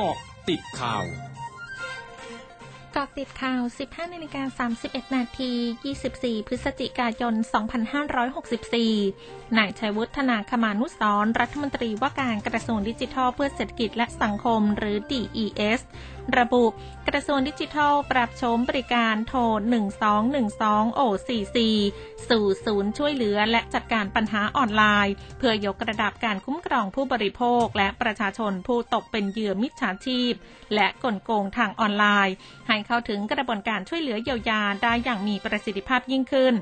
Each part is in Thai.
เกาะติดข่าวกาะติดข่าว 15นาฬิกา31 นาที 24 พฤศจิกายน 2564 นายชัยวุฒนาคมานุสรรัฐมนตรีว่าการกระทรวงดิจิทัลเพื่อเศรษฐกิจและสังคมหรือ DES ระบุ กระทรวงดิจิทัลปรับโฉมบริการโทร 1212 O44 สู่ศูนย์ช่วยเหลือและจัดการปัญหาออนไลน์ เพื่อยกระดับการคุ้มครองผู้บริโภค และประชาชนผู้ตกเป็นเหยื่อมิจฉาชีพ และกลโกงทางออนไลน์ ให้เข้าถึงกระบวนการช่วยเหลือเยียวยาได้อย่างมีประสิทธิภาพยิ่งขึ้น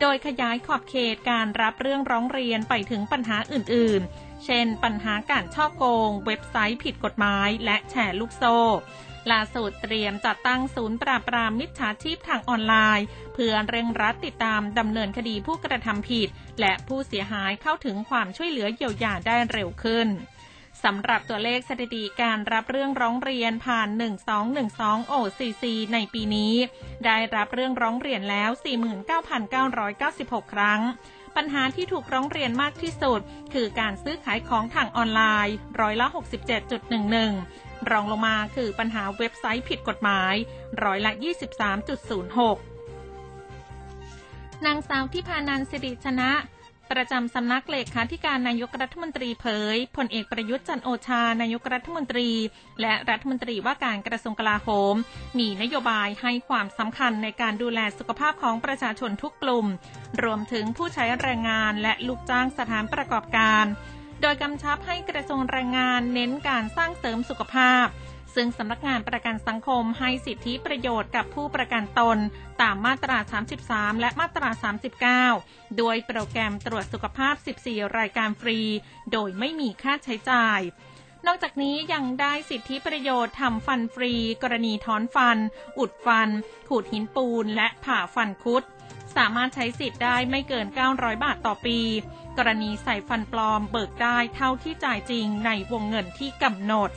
โดยขยายขอบเขตการรับเรื่องร้องเรียนไปถึงปัญหาอื่น ๆเช่น ปัญหาการช่อโกง เว็บไซต์ผิดกฎหมาย และแชร์ลูกโซ่ ล่าสุดเตรียมจัดตั้งศูนย์ปราบปรามมิจฉาชีพทางออนไลน์ เพื่อเร่งรัดติดตามดำเนินคดีผู้กระทำผิด และผู้เสียหายเข้าถึงความช่วยเหลือเยียวยาได้เร็วขึ้นสำหรับตัวเลขสถิติการรับเรื่องร้องเรียนผ่าน 1212 OCC ในปีนี้ ได้รับเรื่องร้องเรียนแล้ว 49,996 ครั้ง ปัญหาที่ถูกร้องเรียนมากที่สุด คือการซื้อขายของทางออนไลน์ร้อยละ 67.11 รองลงมาคือปัญหาเว็บไซต์ผิดกฎหมายร้อยละ 23.06 นางสาวที่พานันสิริชนะ ประจำสำนักเลขาธิการนายกรัฐมนตรีเผยพลเอกประยุทธ์จันโอชานายกรัฐมนตรี และรัฐมนตรีว่าการกระทรวงกลาโหม มีนโยบายให้ความสำคัญในการดูแลสุขภาพของประชาชนทุกกลุ่ม รวมถึงผู้ใช้แรงงานและลูกจ้างสถานประกอบการ โดยกำชับให้กระทรวงแรงงานเน้นการสร้างเสริมสุขภาพ ซึ่งสำนักงานประกันสังคมให้สิทธิประโยชน์กับผู้ประกันตน ตามมาตรา 33 และมาตรา 39 โดยโปรแกรมตรวจสุขภาพ 14 รายการฟรี โดยไม่มีค่าใช้จ่ายนอกจากนี้ยังได้สิทธิประโยชน์ทำฟันฟรี กรณีถอนฟัน อุดฟัน ขูดหินปูน และผ่าฟันคุด สามารถใช้สิทธิ์ได้ไม่เกิน 900 บาทต่อปี กรณีใส่ฟันปลอมเบิกได้เท่าที่จ่ายจริงในวงเงินที่กำหนด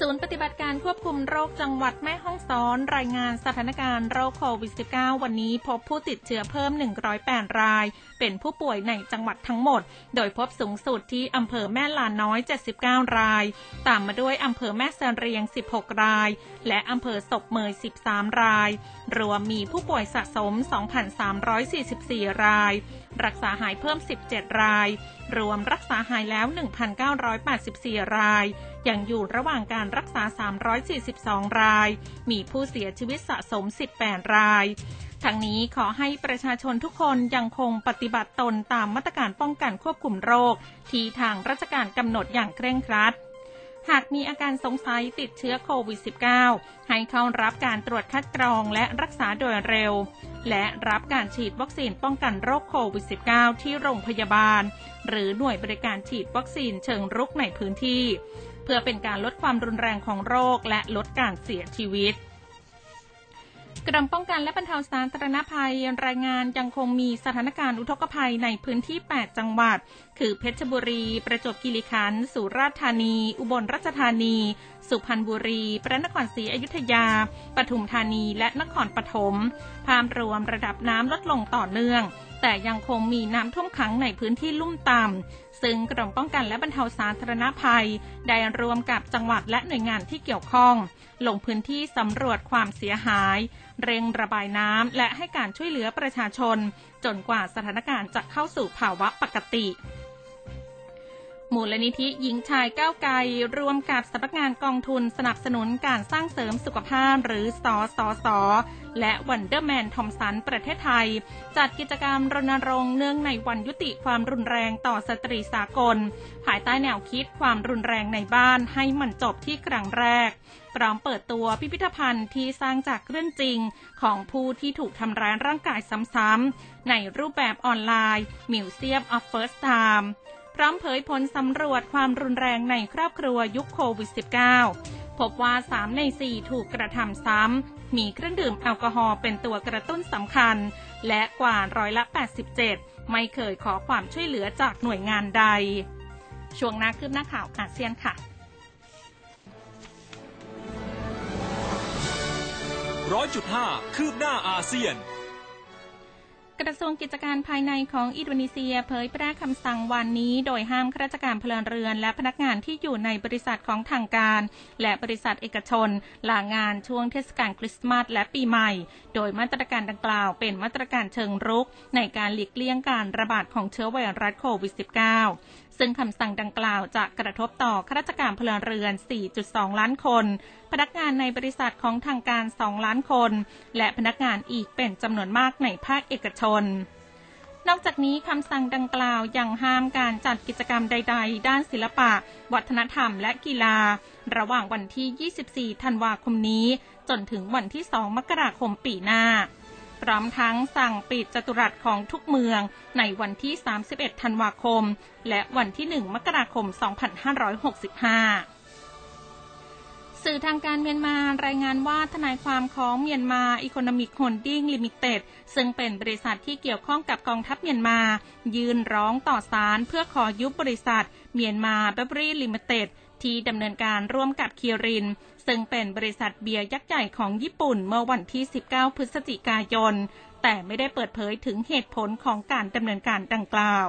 ศูนย์ปฏิบัติการควบคุมโรคจังหวัดแม่ฮ่องสอน รายงานสถานการณ์โรคโควิด -19 วันนี้พบผู้ติดเชื้อเพิ่ม 108 ราย เป็นผู้ป่วยในจังหวัดทั้งหมด โดยพบสูงสุดที่อำเภอแม่ลาน้อย 79 ราย ตามมาด้วยอำเภอแม่เสรียง 16 ราย และอำเภอศพเมย 13 ราย รวมมีผู้ป่วยสะสม 2,344 ราย รักษาหายเพิ่ม 17 ราย รวมรักษาหายแล้ว 1,984 ราย ยังอยู่ระหว่างการรักษา 342 ราย มีผู้เสียชีวิตสะสม 18 รายทั้งนี้ขอให้ประชาชนทุกคนยังคงปฏิบัติตนตามมาตรการป้องกันควบคุมโรค ที่ทางราชการกำหนดอย่างเคร่งครัด หากมีอาการสงสัยติดเชื้อโควิด -19 ให้เข้ารับการตรวจคัดกรองและรักษาโดยเร็ว และรับการฉีดวัคซีนป้องกันโรคโควิด -19 ที่โรงพยาบาล หรือหน่วยบริการฉีดวัคซีนเชิงรุกในพื้นที่ เพื่อเป็นการลดความรุนแรงของโรคและลดการเสียชีวิตกรมป้องกันและบรรเทาสาธารณภัยรายงานยังคงมีสถานการณ์อุทกภัยในพื้นที่ 8 จังหวัด คือเพชรบุรี ประจวบคีรีขันธ์ สุราษฎร์ธานี อุบลราชธานี สุพรรณบุรี พระนครศรีอยุธยา ปทุมธานี และนครปฐม ภาพรวมระดับน้ำลดลงต่อเนื่อง แต่ยังคงมีน้ำท่วมขังในพื้นที่ลุ่มต่ำ ซึ่งกรมป้องกันและบรรเทาสาธารณภัย ได้รวมกับจังหวัดและหน่วยงานที่เกี่ยวข้อง ลงพื้นที่สำรวจความเสียหาย เร่งระบายน้ำและให้การช่วยเหลือประชาชน จนกว่าสถานการณ์จะเข้าสู่ภาวะปกติ มูลนิธิหญิงชายก้าวไกลร่วมกับสำนักงานกองทุนสนับสนุนการสร้างเสริมสุขภาพหรือสอสอสอและ Wunderman Thompson ประเทศไทย จัดกิจกรรมรณรงค์เนื่องในวันยุติความรุนแรงต่อสตรีสากล ภายใต้แนวคิดความรุนแรงในบ้านให้มันจบที่ครั้งแรกพร้อมเปิดตัวพิพิธภัณฑ์ที่สร้างจากเรื่องจริงของผู้ที่ถูกทำร้ายร่างกายซ้ำๆในรูปแบบออนไลน์ Museum of First Time ร้อมเผยผลสำรวจความรุนแรงในครอบครัวยุคโควิด -19 พบว่า 3 ใน 4 ถูกกระทำซ้ำ มีเครื่องดื่มแอลกอฮอล์เป็นตัวกระตุ้นสำคัญ และกว่าร้อยละ 87 ไม่เคยขอความช่วยเหลือจากหน่วยงานใด ช่วงนาคืบหน้าข่าวอาเซียนค่ะ ร้อยจุดห้าคืบหน้าอาเซียน กระทรวงกิจการภายในของอินโดนีเซียเผยแพร่คำสั่งวันนี้ โดยห้ามข้าราชการพลเรือน และพนักงานที่อยู่ในบริษัทของทางการ และบริษัทเอกชน ลางานช่วงเทศกาลคริสต์มาสและปีใหม่ โดยมาตรการดังกล่าวเป็นมาตรการเชิงรุก ในการหลีกเลี่ยงการระบาดของเชื้อไวรัสโควิด -19 ซึ่งคำสั่งดังกล่าวจะกระทบต่อข้าราชการพลเรือน 4.2 ล้านคน พนักงานในบริษัทของทางการ 2 ล้านคน และพนักงานอีกเป็นจำนวนมากในภาคเอกชนนอกจากนี้คำสั่งดังกล่าวยังห้ามการจัดกิจกรรมใด ๆ ด้านศิลปะ วัฒนธรรมและกีฬา ระหว่างวันที่ 24 ธันวาคมนี้ จนถึงวันที่ 2 มกราคมปีหน้า พร้อมทั้งสั่งปิดจตุรัสของทุกเมืองในวันที่ 31 ธันวาคม และวันที่ 1 มกราคม 2565 สื่อทางการเมียนมารายงานว่าทนายความของเมียนมาอีโคโนมิกโฮลดิ้งลิมิเต็ดซึ่งเป็นบริษัทที่เกี่ยวข้องกับกองทัพเมียนมา ยื่นร้องต่อศาลเพื่อขอยุบบริษัท เมียนมาบริวเวอรี่ลิมิเต็ดที่ดำเนินการร่วมกับคีริน ซึ่งเป็นบริษัทเบียร์ยักษ์ใหญ่ของญี่ปุ่นเมื่อวันที่ 19 พฤศจิกายน แต่ไม่ได้เปิดเผยถึงเหตุผลของการดำเนินการดังกล่าว